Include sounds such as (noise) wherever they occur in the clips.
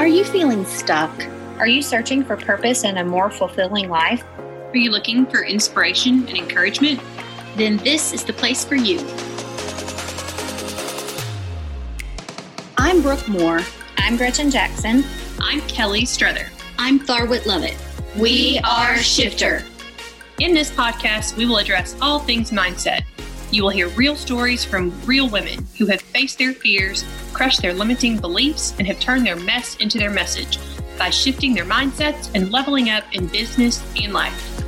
Are you feeling stuck? Are you searching for purpose and a more fulfilling life? Are you looking for inspiration and encouragement? Then this is the place for you. I'm Brooke Moore. I'm Gretchen Jackson. I'm Kelly Struther. I'm Tharwit Lovett. We are Shifter. In this podcast, we will address all things mindset. You will hear real stories from real women who have faced their fears, crushed their limiting beliefs, and have turned their mess into their message by shifting their mindsets and leveling up in business and life.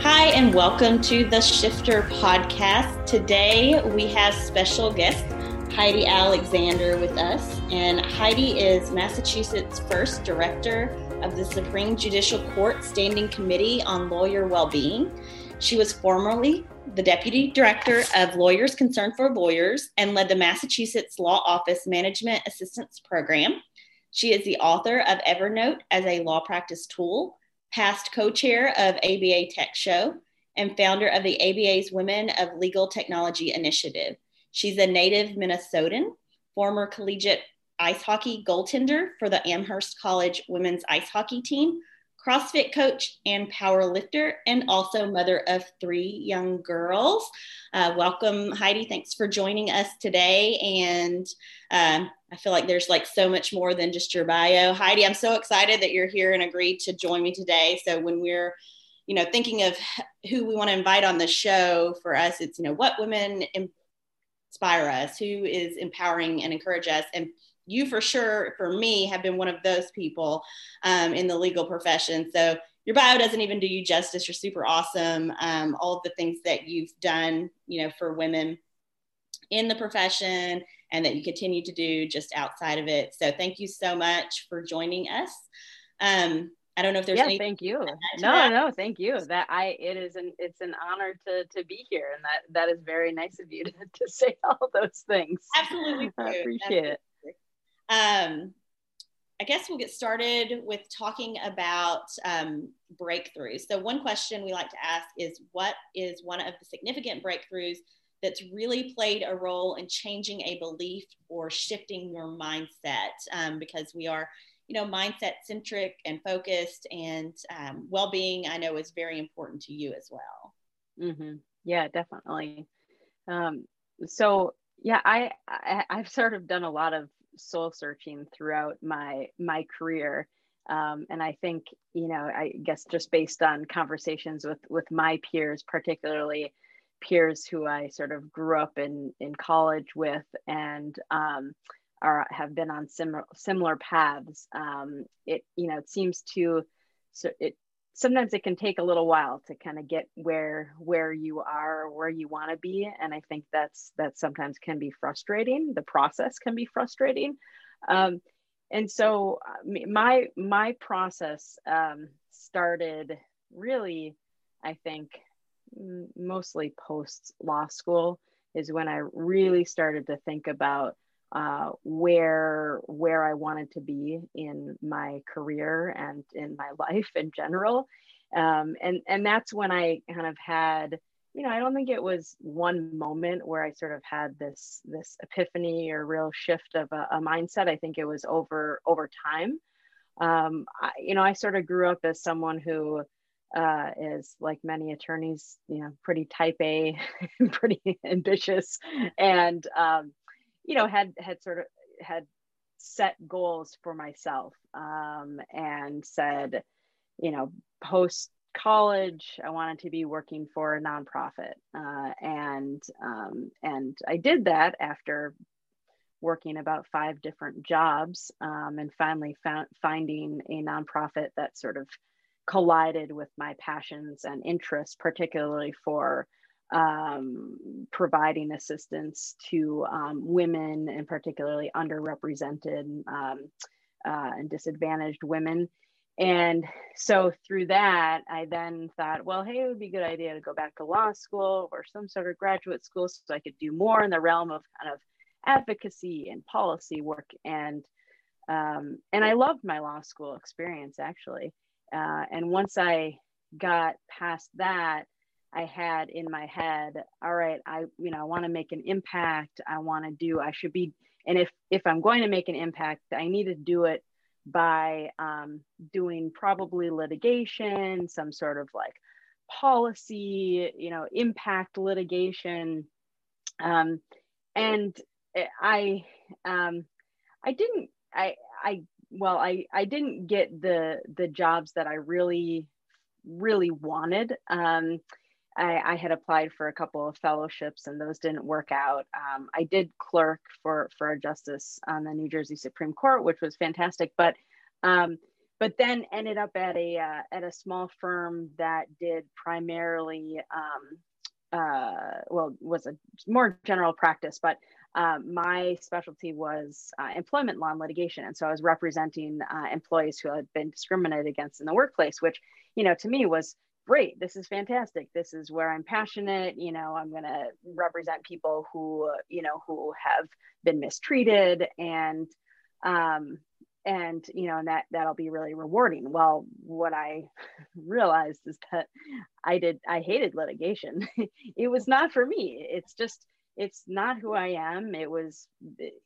Hi, and welcome to the Shifter podcast. Today we have special guest Heidi Alexander with us, and Heidi is Massachusetts' first director of the Supreme Judicial Court Standing Committee on Lawyer Wellbeing. She was formerly the Deputy Director of Lawyers Concerned for Lawyers and led the Massachusetts Law Office Management Assistance Program. She is the author of Evernote as a law practice tool, past co chair of ABA Tech Show, and founder of the ABA's Women of Legal Technology Initiative. She's a native Minnesotan, former collegiate ice hockey goaltender for the Amherst College women's ice hockey team, CrossFit coach and power lifter, and also mother of three young girls. Uh, welcome, Heidi. Thanks for joining us today. And um, I feel like there's like so much more than just your bio. Heidi, I'm so excited that you're here and agreed to join me today. So when we're you know thinking of who we want to invite on the show for us it's you know what women inspire us who is empowering and encourage us and you for sure for me have been one of those people um, in the legal profession so your bio doesn't even do you justice you're super awesome um, all of the things that you've done you know for women in the profession and that you continue to do just outside of it so thank you so much for joining us um, I don't know if there's yeah, thank you. No, that. no, thank you. That I it is an it's an honor to to be here, and that that is very nice of you (laughs) to, to say all those things. Absolutely, (laughs) I appreciate Absolutely. it. Um, I guess we'll get started with talking about um, breakthroughs. So, one question we like to ask is what is one of the significant breakthroughs that's really played a role in changing a belief or shifting your mindset? Um, because we are, you know, mindset centric and focused, and um, well being, I know, is very important to you as well. Mm-hmm. Yeah, definitely. Um, so, yeah, I, I I've sort of done a lot of soul searching throughout my my career. Um, and i think you know i guess just based on conversations with with my peers particularly peers who i sort of grew up in in college with and um, are have been on similar similar paths um, it you know it seems to so it sometimes it can take a little while to kind of get where where you are where you want to be and i think that's that sometimes can be frustrating. The process can be frustrating. Um, and so uh, my my process um, started really i think mostly post law school is when i really started to think about uh, where where I wanted to be in my career and in my (laughs) life in general, um, and and that's when I kind of had you know I don't think it was one moment where I sort of had this this epiphany or real shift of a, a mindset. I think it was over over time. Um, I, you know I sort of grew up as someone who uh, is like many attorneys, you know, pretty type A, (laughs) pretty (laughs) ambitious, and um, you know had had sort of had set goals for myself um, and said you know post college i wanted to be working for a nonprofit uh, and um, and i did that after working about five different jobs um, and finally found finding a nonprofit that sort of collided with my passions and interests particularly for um, providing assistance to um, women and particularly underrepresented um, uh, and disadvantaged women. And so through that, I then thought, well, hey, it would be a good idea to go back to law school or some sort of graduate school so I could do more in the realm of kind of advocacy and policy work. And um, and I loved my law school experience actually. Uh, and once I got past that, I had in my head, all right, I, you know, I want to make an impact. I want to do, I should be, and if, if I'm going to make an impact, I need to do it by um, doing probably litigation, some sort of like policy, you know, impact litigation. Um, and I, um, I didn't, I, I, well, I, I didn't get the, the jobs that I really, really wanted. Um, I, I, had applied for a couple of fellowships and those didn't work out. Um, I did clerk for for a justice on the New Jersey Supreme Court, which was fantastic. But um, but then ended up at a uh, at a small firm that did primarily um, uh, well was a more general practice, but um, my specialty was uh, employment law and litigation, and so I was representing uh, employees who had been discriminated against in the workplace, which you know to me was great this is fantastic this is where i'm passionate you know i'm going to represent people who you know who have been mistreated and um and you know and that that'll be really rewarding. Well what i (laughs) realized is that i did i hated litigation. (laughs) It was not for me it's just it's not who i am it was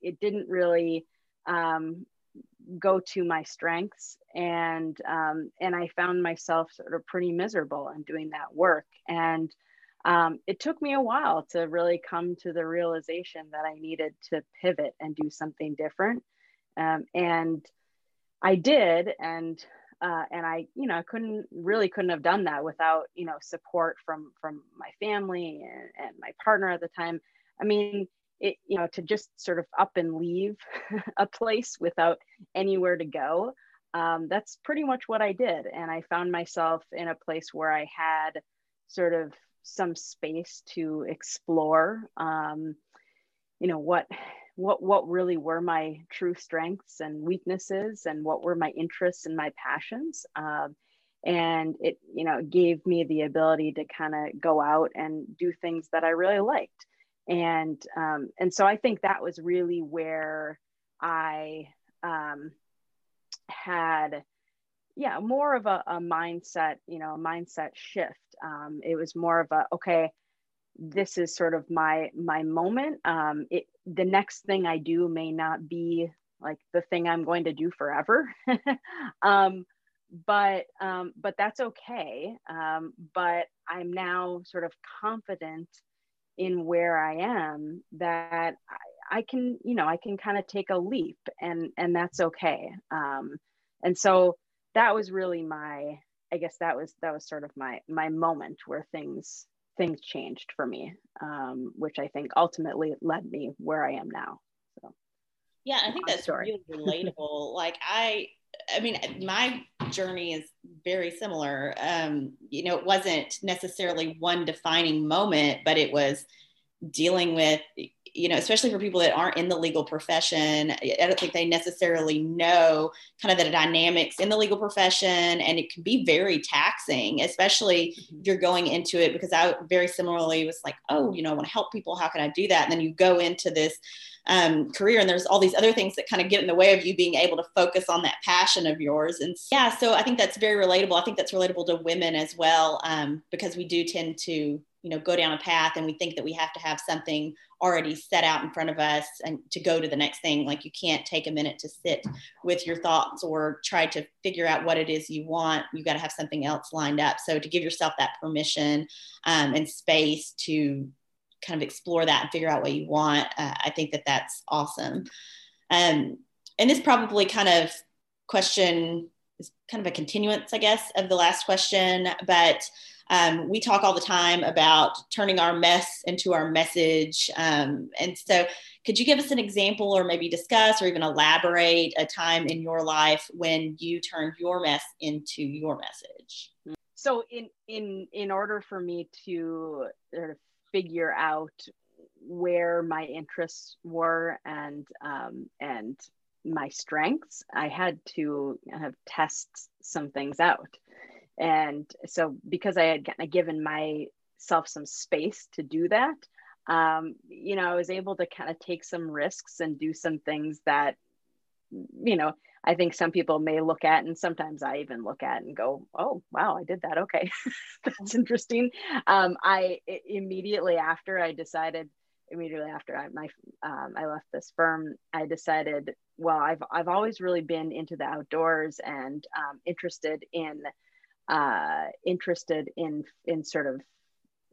it didn't really um, go to my strengths and um, and i found myself sort of pretty miserable in doing that work. And um, it took me a while to really come to the realization that i needed to pivot and do something different. Um, and i did and uh, and i you know I couldn't really couldn't have done that without you know support from from my family and, and my partner at the time. I mean it, you know, to just sort of up and leave (laughs) a place without anywhere to go. Um, that's pretty much what I did. And I found myself in a place where I had sort of some space to explore, um, you know, what, what, what really were my true strengths and weaknesses and what were my interests and my passions. Um, and it, you know, gave me the ability to kind of go out and do things that I really liked and um, and so I think that was really where I um, had yeah more of a, a, mindset you know a mindset shift. Um, it was more of a okay this is sort of my my moment. Um, it the next thing i do may not be like the thing i'm going to do forever. (laughs) Um, but um, but that's okay. Um, but i'm now sort of confident in where I am that I, I can, you know, I can kind of take a leap and and that's okay. Um, and so that was really my, I guess that was that was sort of my my moment where things things changed for me, um, which I think ultimately led me where I am now. So yeah, I think that's story. really (laughs) relatable. like I I mean, my journey is very similar. Um, you know, it wasn't necessarily one defining moment, but it was dealing with, you know, especially for people that aren't in the legal profession. I don't think they necessarily know kind of the dynamics in the legal profession, and it can be very taxing, especially mm-hmm. if you're going into it. Because I very similarly was like, oh, you know, I want to help people. How can I do that? And then you go into this um, career and there's all these other things that kind of get in the way of you being able to focus on that passion of yours and yeah so i think that's very relatable i think that's relatable to women as well um, because we do tend to you know go down a path and we think that we have to have something already set out in front of us and to go to the next thing. Like you can't take a minute to sit with your thoughts or try to figure out what it is you want. You got to have something else lined up. So to give yourself that permission um, and space to kind of explore that and figure out what you want, uh, I think that that's awesome. Um, and this probably kind of question is kind of a continuance, I guess, of the last question, but um, we talk all the time about turning our mess into our message. Um, and so, could you give us an example or maybe discuss or even elaborate a time in your life when you turned your mess into your message? So, in in in order for me to sort of figure out where my interests were and um, and my strengths i had to have test some things out and so because i had given myself some space to do that um, you know i was able to kind of take some risks and do some things that you know I think some people may look at, and sometimes I even look at and go, "Oh, wow, I did that. Okay, (laughs) that's interesting." Um, I immediately after I decided, immediately after I my um, I left this firm, I decided, well, I've I've always really been into the outdoors and um, interested in uh, interested in in sort of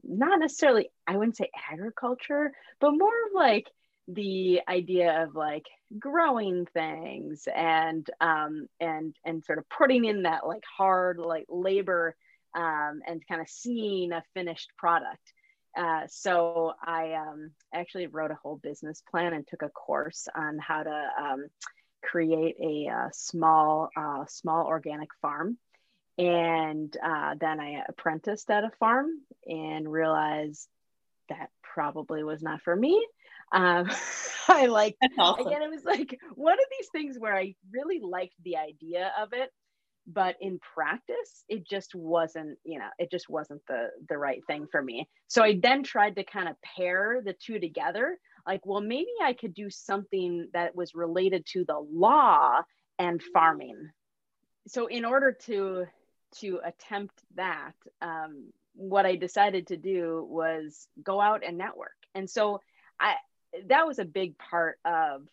not necessarily I wouldn't say agriculture, but more of like the idea of like growing things and um, and and sort of putting in that like hard like labor um, and kind of seeing a finished product. Uh, so I um, actually wrote a whole business plan and took a course on how to um, create a, a uh, small uh, small organic farm. And uh, then I apprenticed at a farm and realized that probably was not for me. Um, (laughs) I like awesome. again, it was like one of these things where I really liked the idea of it, but in practice, it just wasn't, you know, it just wasn't the the right thing for me. So I then tried to kind of pair the two together. Like, well, maybe I could do something that was related to the law and farming. So in order to to attempt that, um, what I decided to do was go out and network. And so I that was a big part of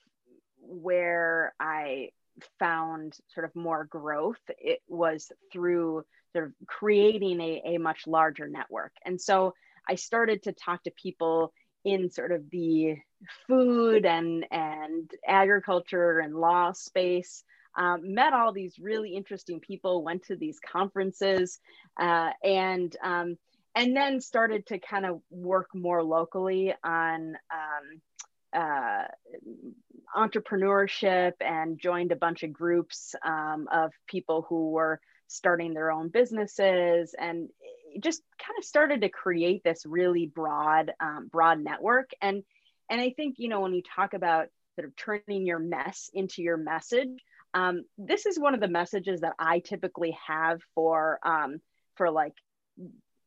where I found sort of more growth. It was through sort of creating a, a much larger network. And so I started to talk to people in sort of the food and and agriculture and law space um, met all these really interesting people went to these conferences uh, and um, and then started to kind of work more locally on um, uh, entrepreneurship and joined a bunch of groups um, of people who were starting their own businesses and just kind of started to create this really broad um, broad network. And and i think you know when you talk about sort of turning your mess into your message um, this is one of the messages that i typically have for um, for like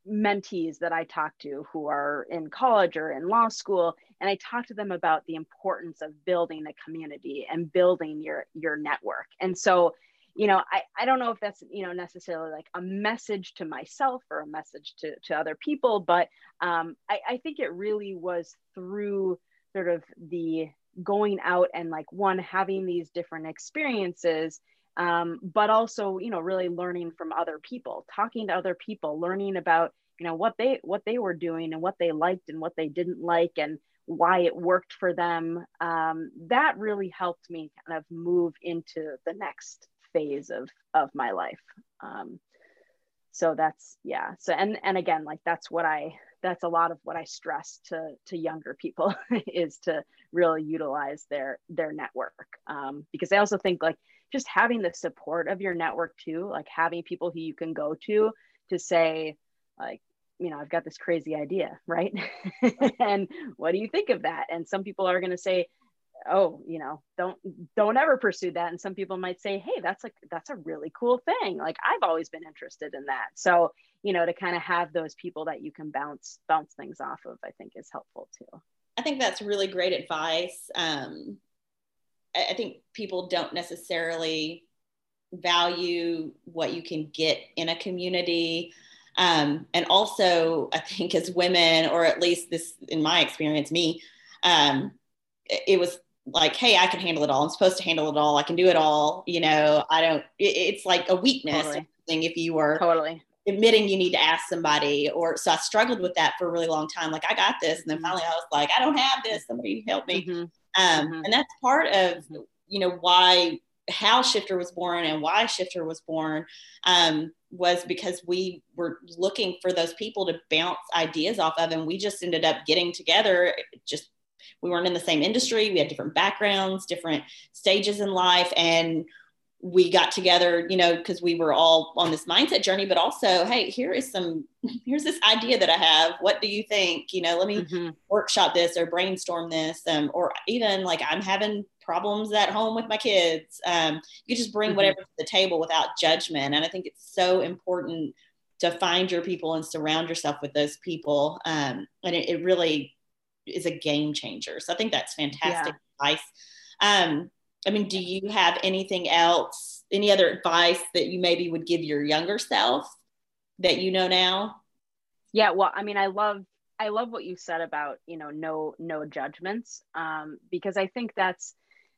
mentees that I talk to who are in college or in law school, and I talk to them about the importance of building a community and building your your network. And so, you know, I, I don't know if that's you know necessarily like a message to myself or a message to to other people, but um, I, I think it really was through sort of the going out and like one having these different experiences um, but also you know really learning from other people talking to other people learning about you know what they what they were doing and what they liked and what they didn't like and why it worked for them. Um, that really helped me kind of move into the next phase of of my life. Um, so that's yeah. So and and again like that's what i that's a lot of what i stress to to younger people (laughs) is to really utilize their their network. Um, because i also think like just having the support of your network too like having people who you can go to to say like you know i've got this crazy idea right? (laughs) And what do you think of that? And some people are going to say oh you know don't don't ever pursue that. And some people might say hey that's like that's a really cool thing. Like i've always been interested in that. So you know to kind of have those people that you can bounce bounce things off of i think is helpful too i think that's really great advice um, I think people don't necessarily value what you can get in a community. Um, and also, I think as women, or at least this in my experience, me, um, it was like, hey, I can handle it all. I'm supposed to handle it all. I can do it all. You know, I don't, it, it's like a weakness totally. thing if you were totally admitting you need to ask somebody. Or so I struggled with that for a really long time. Like, I got this. And then mm-hmm. finally I was like, I don't have this. Somebody help me. Mm-hmm. Um, mm-hmm. And that's part of, mm-hmm. you know, why, how Shifter was born and why Shifter was born um, was because we were looking for those people to bounce ideas off of. And we just ended up getting together, just we weren't in the same industry. We had different backgrounds, different stages in life. And we got together, you know, because we were all on this mindset journey, but also, hey, here is some, (laughs) here's this idea that I have. What do you think? You know, let me mm-hmm. workshop this or brainstorm this. Um, or even like I'm having problems at home with my kids. Um, you just bring mm-hmm. whatever to the table without judgment. And I think it's so important to find your people and surround yourself with those people. Um, and it, it, really is a game changer. So I think that's fantastic yeah. advice. Um, I mean, do you have anything else, any other advice that you maybe would give your younger self that you know now? Yeah, well, I mean, I love I love what you said about you know no no judgments um, because I think that's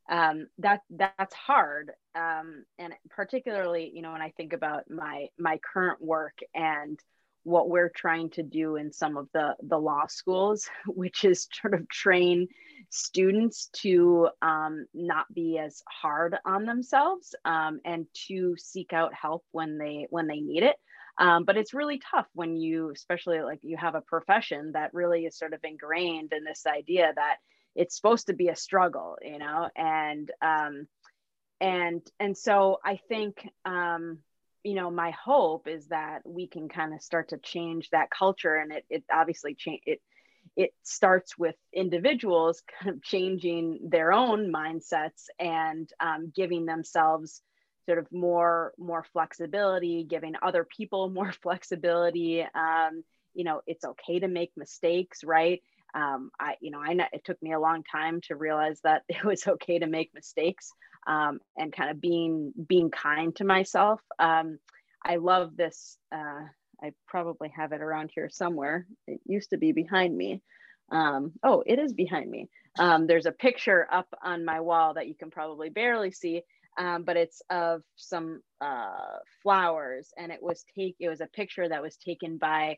um, that that's hard um, and particularly you know when I think about my my current work and what we're trying to do in some of the the law schools, (laughs) which is sort of train students to um, not be as hard on themselves um, and to seek out help when they when they need it. Um, but it's really tough when you especially like you have a profession that really is sort of ingrained in this idea that it's supposed to be a struggle you know? And um, and and so i think um, you know my hope is that we can kind of start to change that culture and it, it obviously change it it starts with individuals kind of changing their own mindsets and um, giving themselves sort of more more flexibility giving other people (laughs) more flexibility. Um, you know it's okay to make mistakes right? Um, i you know i it took me a long time to realize that (laughs) it was okay to make mistakes um, and kind of being being kind to myself. Um, i love this uh, i probably have it around here somewhere. It used to be behind me. Um, oh it is behind me. Um, there's a picture up on my wall that you can probably barely see um, but it's of some uh, flowers, and it was take. It was a picture that was taken by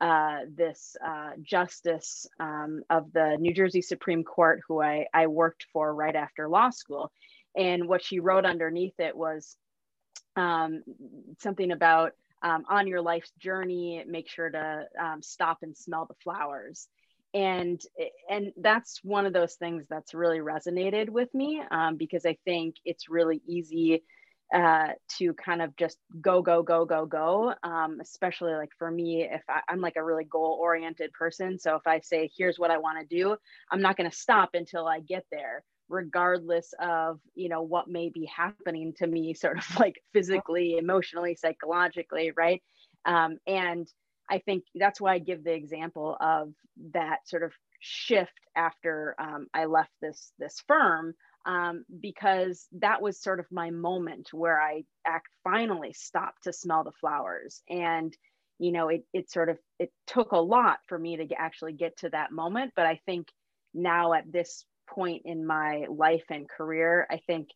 uh, this uh, justice um, of the New Jersey Supreme Court, who I, I worked for right after law school, and what she wrote underneath it was um, something about um, on your life's journey, make sure to um, stop and smell the flowers. And and that's one of those things that's really resonated with me um, because I think it's really easy uh, to kind of just go go go go go. Um, especially like for me if I, i'm like a really goal oriented person. So if i say here's what i want to do i'm not going to stop until i get there regardless of you know what may be happening to me (laughs) sort of like physically emotionally psychologically right? Um, and I think that's why I give the example of that sort of shift after um, I left this this firm um, because that was sort of my moment where I act finally stopped to smell the flowers. And you know it it sort of it took a lot for me to actually get to that moment. But I think now at this point in my life and career I think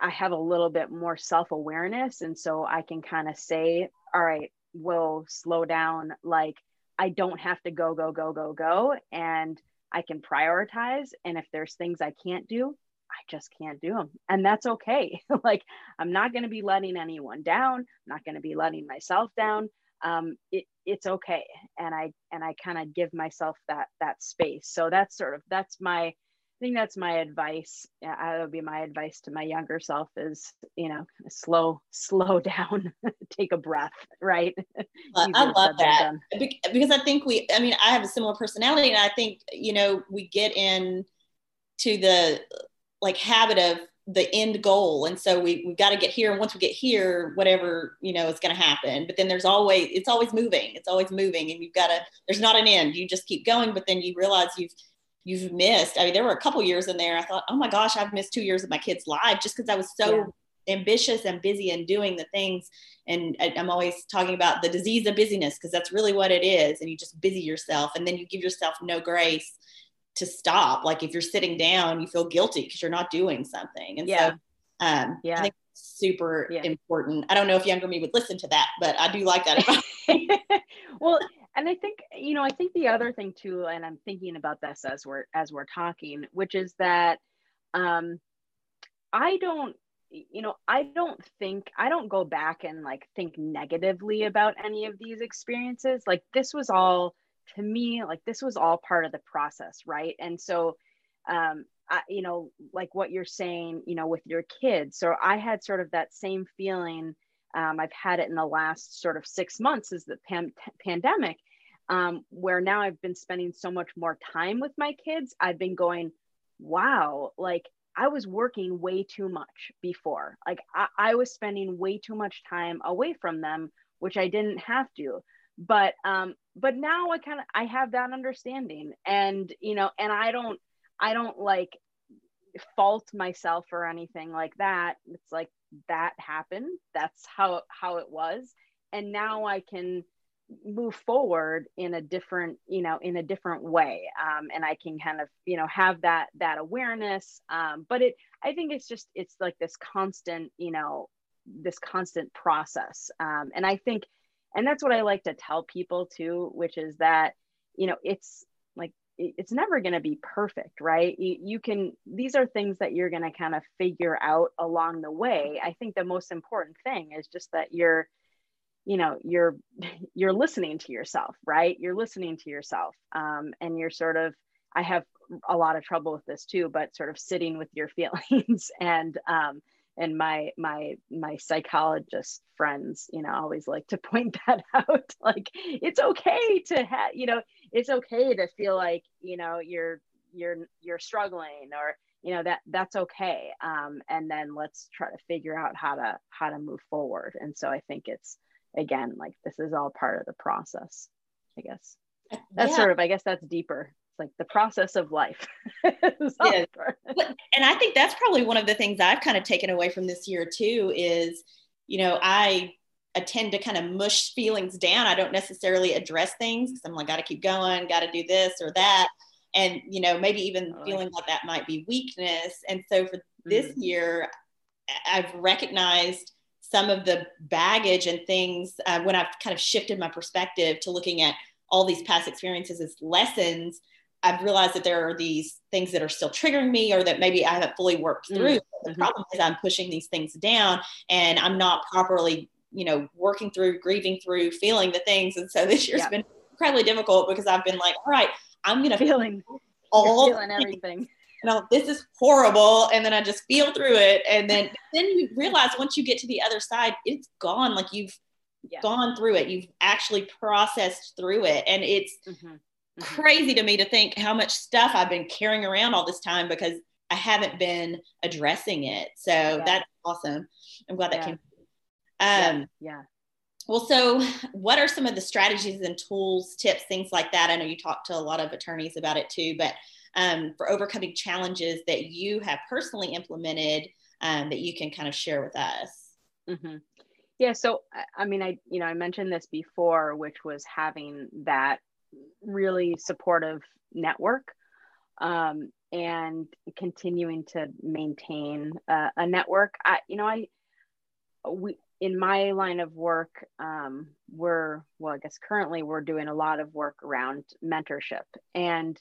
I have a little bit more self-awareness. And so I can kind of say all right we'll slow down. Like i don't have to go go go go go. And i can prioritize. And if there's things i can't do i just can't do them and that's okay. (laughs) Like i'm not going to be letting anyone down. I'm not going to be letting myself down. Um, it, it's okay. And i and i kind of give myself that that space. So that's sort of that's my I think that's my advice. That would be my advice to my younger self is, you know, slow, slow (laughs) down, take a breath, right? I love that because I think we, I mean, I have a similar personality and I think, you know, we get in to the like habit of the end goal. And so we, we've got to get here. And once we get here, whatever, you know, is going to happen. But then there's always, it's always moving. It's always moving and you've got to, there's not an end. You just keep going, but then you realize you've, you've missed. I mean, there were a couple years in there. I thought, oh my gosh, I've missed two years of my kid's life just because I was so yeah. ambitious and busy and doing the things. And I'm always talking about the disease of busyness because that's really what it is. And you just busy yourself, and then you give yourself no grace to stop. Like if you're sitting down, you feel guilty because you're not doing something. And yeah. so, um, yeah. I think super yeah. important. I don't know if younger me would listen to that, but I do like that. (laughs) well, and i think you know i think the other thing too and i'm thinking about this as we're as we're talking which is that um i don't you know i don't think i don't go back and like think negatively about any of these experiences. Like this was all to me like this was all part of the process right? And so um I, you know like what you're saying you know with your kids. So i had sort of that same feeling um, I've had it in the last sort of six months is the pan- pandemic, um, where now I've been spending so much more time with my kids. I've been going, wow, like I was working way too much before. Like I, I was spending way too much time away from them, which I didn't have to. But um, but now I kind of I have that understanding, and you know, and I don't I don't like fault myself or anything like that it's like that happened. That's how how it was. And now i can move forward in a different you know in a different way. Um, and i can kind of you know have that that awareness. Um, but it i think it's just it's like this constant you know this constant process. Um, and i think and that's what i like to tell people too which is that you know it's like it's never going to be perfect right? You, you can these are things that you're going to kind of figure out along the way. I think the most important thing is just that you're you know you're (laughs) you're listening to yourself right? You're listening to yourself um, and you're sort of i have a lot of trouble with this too but sort of sitting with your (laughs) feelings and um, and my my my psychologist friends you know always like to (laughs) point that out. (laughs) Like it's okay to have you know it's okay to feel like you know you're you're you're struggling or you know that that's okay. Um, and then let's try to figure out how to how to move forward. And so i think it's again like this is all part of the process i guess. That's yeah. sort of i guess that's deeper it's like the process of life (laughs) yeah. and i think that's probably one of the things i've kind of taken away from this year too is you know i I tend to kind of mush feelings down. I don't necessarily address things because I'm like, got to keep going, got to do this or that. And, you know, maybe even oh, feeling like that might be weakness. And so for this mm-hmm. year, I've recognized some of the baggage and things uh, when I've kind of shifted my perspective to looking at all these past experiences as lessons. I've realized that there are these things that are still triggering me or that maybe I haven't fully worked mm, through. Mm-hmm. The problem is I'm pushing these things down and I'm not properly, you know, working through, grieving through, feeling the things. And so this year's yeah. been incredibly difficult because I've been like, all right, I'm going to feeling all feeling everything know, this is horrible. And then I just feel through it. And then, (laughs) then you realize once you get to the other side, it's gone. Like you've yeah. gone through it. You've actually processed through it. And it's mm-hmm. Mm-hmm. crazy to me to think how much stuff I've been carrying around all this time because I haven't been addressing it. So yeah. that's awesome. I'm glad that yeah. came. Um, yeah. Well, so what are some of the strategies and tools, tips, things like that? I know you talked to a lot of attorneys about it too, but um, for overcoming challenges that you have personally implemented um, that you can kind of share with us. Mm-hmm. Yeah. So, I mean, I, you know, I mentioned this before, which was having that really supportive network um, and continuing to maintain uh, a network. I, you know, I, we, in my line of work, um, we're, well, I guess currently we're doing a lot of work around mentorship and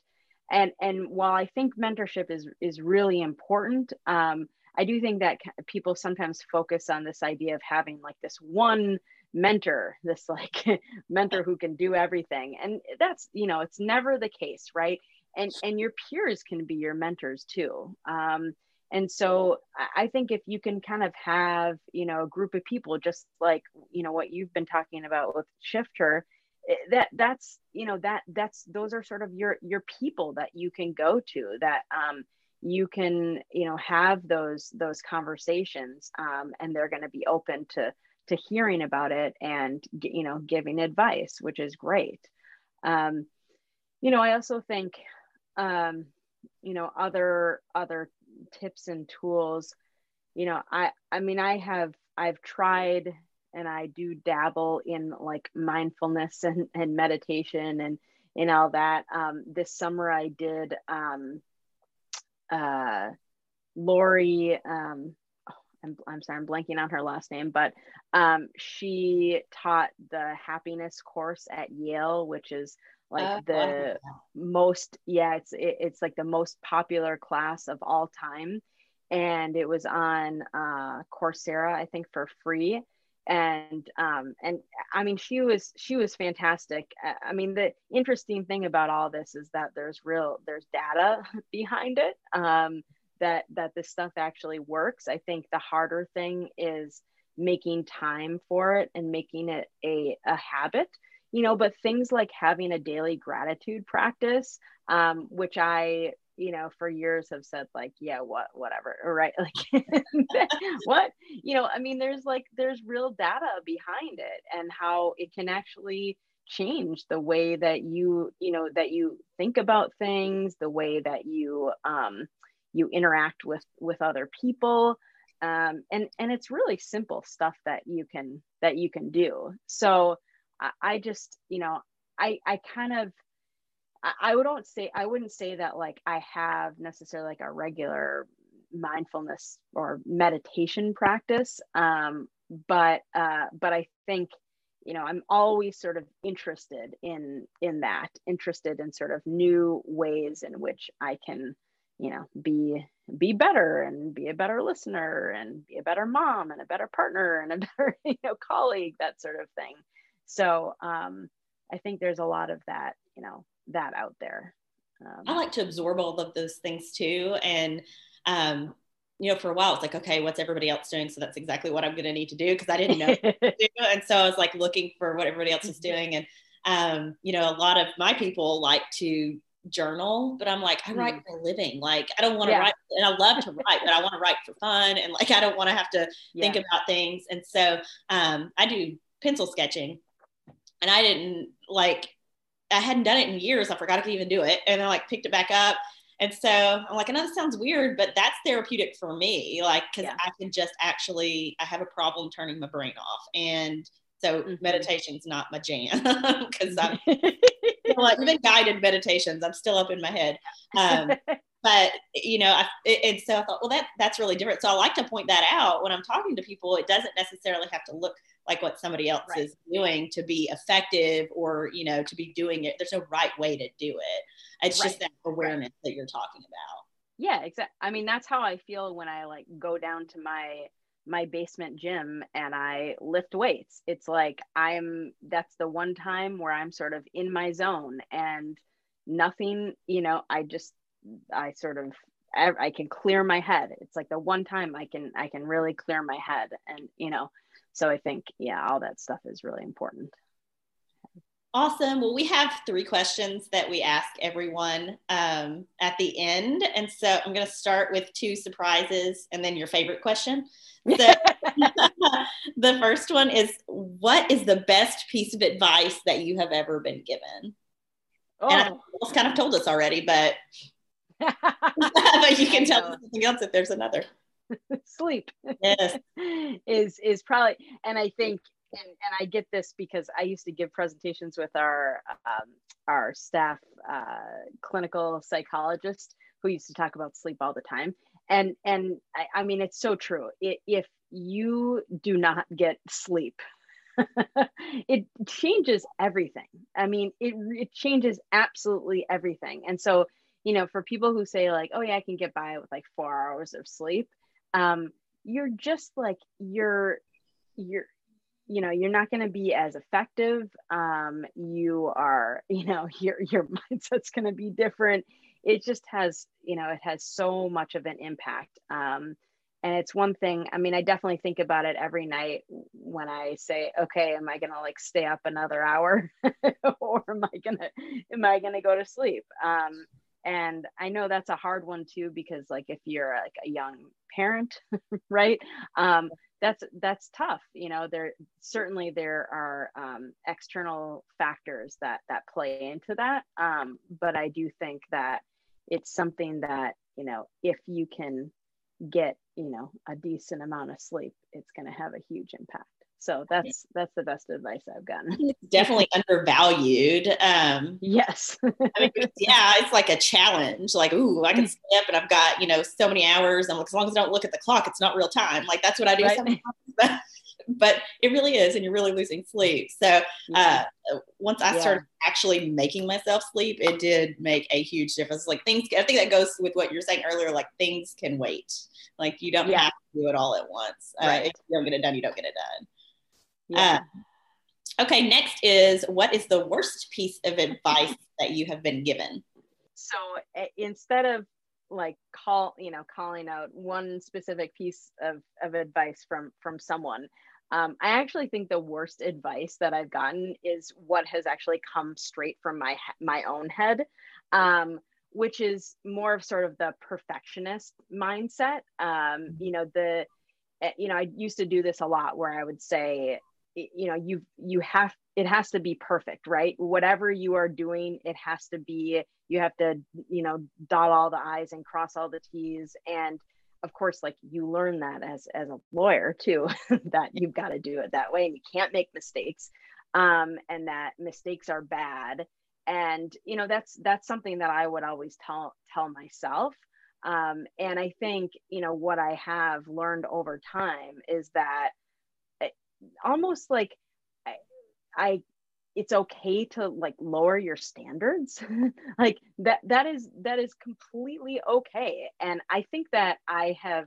and and while i think mentorship is is really important um, i do think that people sometimes focus on this idea of having like this one mentor this like (laughs) mentor who can do everything. And that's you know it's never the case right? And and your peers can be your mentors too. Um, and so i think if you can kind of have you know a group of people just like you know what you've been talking about with shifter Eh, that that's you know that that's those are sort of your your people that you can go to that um, you can you know have those those conversations um, and they're going to be open to to hearing about it and you know giving advice which is great um, you know i also think um, you know other other tips and tools you know i i mean i have i've tried and I do dabble in like mindfulness and, and meditation and and all that. Um, this summer I did um, uh, Laurie. Um, I'm, I'm sorry, I'm blanking on her last name, but um, she taught the happiness course at Yale, which is like uh, the most yeah it's it, it's like the most popular class of all time. And it was on uh, coursera i think for free. And um and i mean she was she was fantastic. I mean the interesting thing about all this is that there's real there's data (laughs) behind it. Um that that this stuff actually works. I think the harder thing is making time for it and making it a, a habit you know but things like having a daily gratitude practice um, which i you know for years have said like yeah what whatever right (laughs) like what you know i mean there's like there's real data behind it and how it can actually change the way that you you know that you think about things the way that you um you interact with with other people. Um, and and it's really simple stuff that you can that you can do. So I, I just you know i i kind of I, I wouldn't say i wouldn't say that like i have necessarily like a regular mindfulness or meditation practice. Um, but uh, but i think you know i'm always sort of interested in in that interested in sort of new ways in which i can you know be be better and be a better listener and be a better mom and a better partner and a (laughs) better you know colleague that sort of thing so um i think there's a lot of that you know that out there um, i like to absorb all of those things too and um you know, for a while, it's like, okay, what's everybody else doing? So that's exactly what I'm going to need to do because I didn't know. (laughs) and so I was like looking for what everybody else is (laughs) doing. And, um, you know, a lot of my people like to journal, but I'm like, I write mm. for a living. Like, I don't want to yeah. write, and I love to write, but I want to write for fun. And like, I don't want to have to yeah. think about things. And so um, I do pencil sketching. And I didn't like, I hadn't done it in years. I forgot I could even do it. And I like picked it back up and so I'm like, I know this sounds weird, but that's therapeutic for me. Like, because yeah. I can just actually, I have a problem turning my brain off. And so mm-hmm. meditation's not my jam (laughs) because I'm (laughs) like even guided meditations, I'm still up in my head. Um, (laughs) but you know, I, and so I thought, well, that that's really different. So I like to point that out when I'm talking to people. It doesn't necessarily have to look like what somebody else right. is doing to be effective or you know to be doing it there's no right way to do it it's right. just that awareness right. that you're talking about yeah exactly i mean that's how i feel when i like go down to my my basement gym and i lift weights it's like i'm that's the one time where i'm sort of in my zone and nothing you know i just i sort of I can clear my head. It's like the one time I can I can really clear my head and you know so I think, yeah, all that stuff is really important. Awesome. Well, we have three questions that we ask everyone um, at the end. And so I'm going to start with two surprises and then your favorite question. (laughs) So (laughs) the first one is What is the best piece of advice that you have ever been given? Oh. And I almost kind of told us already, but, (laughs) but you can tell us something else if there's another. sleep yes. is is probably and i think and, and i get this because i used to give presentations with our um, our staff uh, clinical psychologist who used to talk about sleep all the time. And and i, I mean it's so true. It, if you do not get sleep (laughs) it changes everything. I mean it, it changes absolutely everything. And so you know for people who say like oh yeah i can get by with like four hours of sleep um, you're just like you're you're you know you're not going to be as effective um, you are (laughs) you know your your mindset's going to be different. It just has you know it has so much of an impact um, and it's one thing i mean i definitely think about it every night when i say okay am i going to like stay up another hour? (laughs) Or am i going to am i going to go to sleep? Um, and i know that's a hard one too because like if you're like a young parent (laughs) right? Um, that's that's tough you know there certainly there are um, external factors that that play into that. Um, but i do think that it's something that you know if you can get you know a decent amount of sleep it's going to have a huge impact so that's that's the best advice I've gotten. It's definitely undervalued. Um, yes. (laughs) I mean, yeah, it's like a challenge. Like, ooh, I can stay up and I've got you know so many hours. I'm as long as I don't look at the clock, it's not real time. Like that's what I do. Right. (laughs) But, it really is, and you're really losing sleep. So uh, once I yeah. started actually making myself sleep, it did make a huge difference. Like things, I think that goes with what you're saying earlier. Like things can wait. Like you don't yeah. have to do it all at once. Uh. If you don't get it done, you don't get it done. Yeah. Uh, okay, next is what is the worst piece of advice (laughs) that you have been given? So instead of like call you know calling out one specific piece of, of advice from from someone um, i actually think the worst advice that i've gotten is what has actually come straight from my my own head um, which is more of sort of the perfectionist mindset um, you know the eh, you know i used to do this a lot where i would say you know you you have it has to be perfect right? Whatever you are doing it has to be you have to you know dot all the i's and cross all the t's. And of course like you learn that as as a lawyer too (laughs) that you've got to do it that way and you can't make mistakes um, and that mistakes are bad. And you know that's that's something that i would always tell tell myself um, and i think you know what i have learned over time is that almost like I, I it's okay to like lower your standards. (laughs) Like that that is that is completely okay. And i think that i have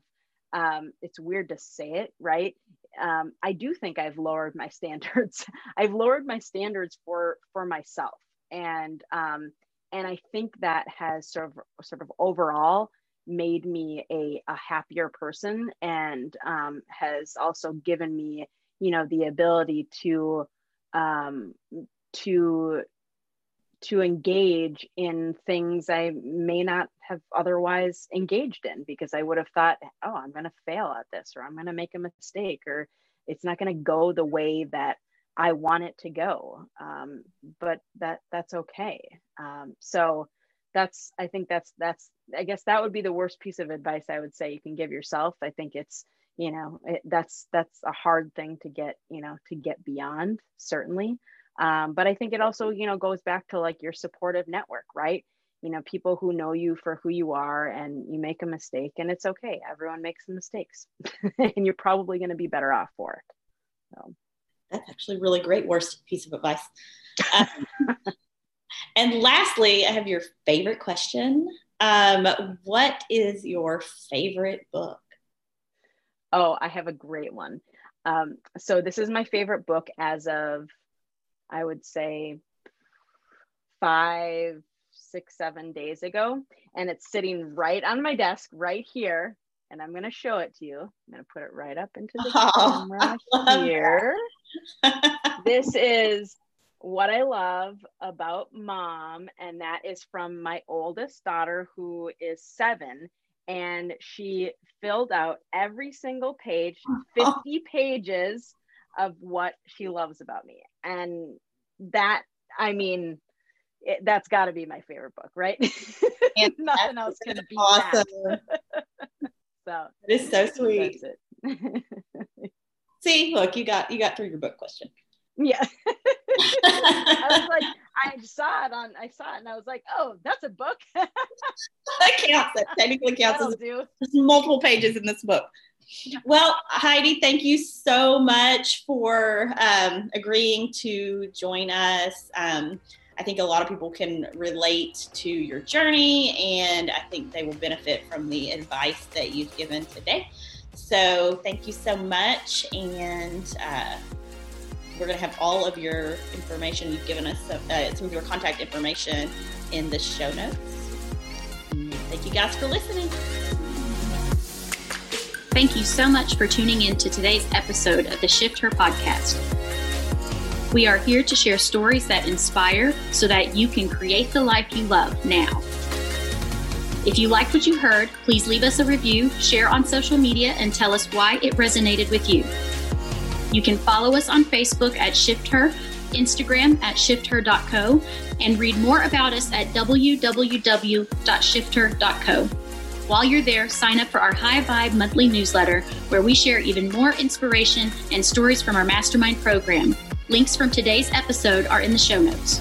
um it's weird to say it right? Um i do think i've lowered my (laughs) standards. I've lowered my standards for for myself. And um and i think that has sort of sort of overall made me a, a happier person and um, has also given me you know the ability to um, to to engage in things I may not have otherwise engaged in because I would have thought, oh, I'm going to fail at this, or I'm going to make a mistake, or it's not going to go the way that I want it to go. Um, but that that's okay. Um, so that's I think that's that's I guess that would be the worst piece of advice I would say you can give yourself. I think it's you know it, that's that's a hard thing to get you know to get beyond certainly. Um, but i think it also you know goes back to like your supportive network right? You know people who know you for who you are and you make a mistake and it's okay. Everyone makes mistakes (laughs) and you're probably going to be better off for it. So. That's actually really great worst piece of advice. Um, (laughs) and lastly i have your favorite question. Um, what is your favorite book Oh, I have a great one. Um, so this is my favorite book as of, I would say, five, six, seven days ago, and it's sitting right on my desk right here. And I'm going to show it to you. I'm going to put it right up into the (laughs) oh, camera here. (laughs) this is what I love about mom, and that is from my oldest daughter, who is seven and she filled out every single page (laughs) 50 pages of what she loves about me. And that i mean it, that's got to be my favorite book right? (laughs) Nothing else can be awesome. (laughs) So it is so sweet. see look you got you got through your book question. Yeah I was like, (laughs) I saw it on, I saw it and I was like, oh, that's a book. (laughs) that counts. That technically counts as do. There's multiple pages in this book. Well, Heidi, thank you so much for um, agreeing to join us. Um, I think a lot of people can relate to your journey, and I think they will benefit from the advice that you've given today. So, thank you so much, and uh, we're going to have all of your information you've given us, uh, some of your contact information in the show notes. Thank you guys for listening. Thank you so much for tuning in to today's episode of the Shift Her podcast. We are here to share stories that inspire so that you can create the life you love now. If you liked what you heard, please leave us a review, share on social media, and tell us why it resonated with you. You can follow us on Facebook at ShiftHer, Instagram at shifther.co, and read more about us at www.shifther.co. While you're there, sign up for our High Vibe monthly newsletter where we share even more inspiration and stories from our mastermind program. Links from today's episode are in the show notes.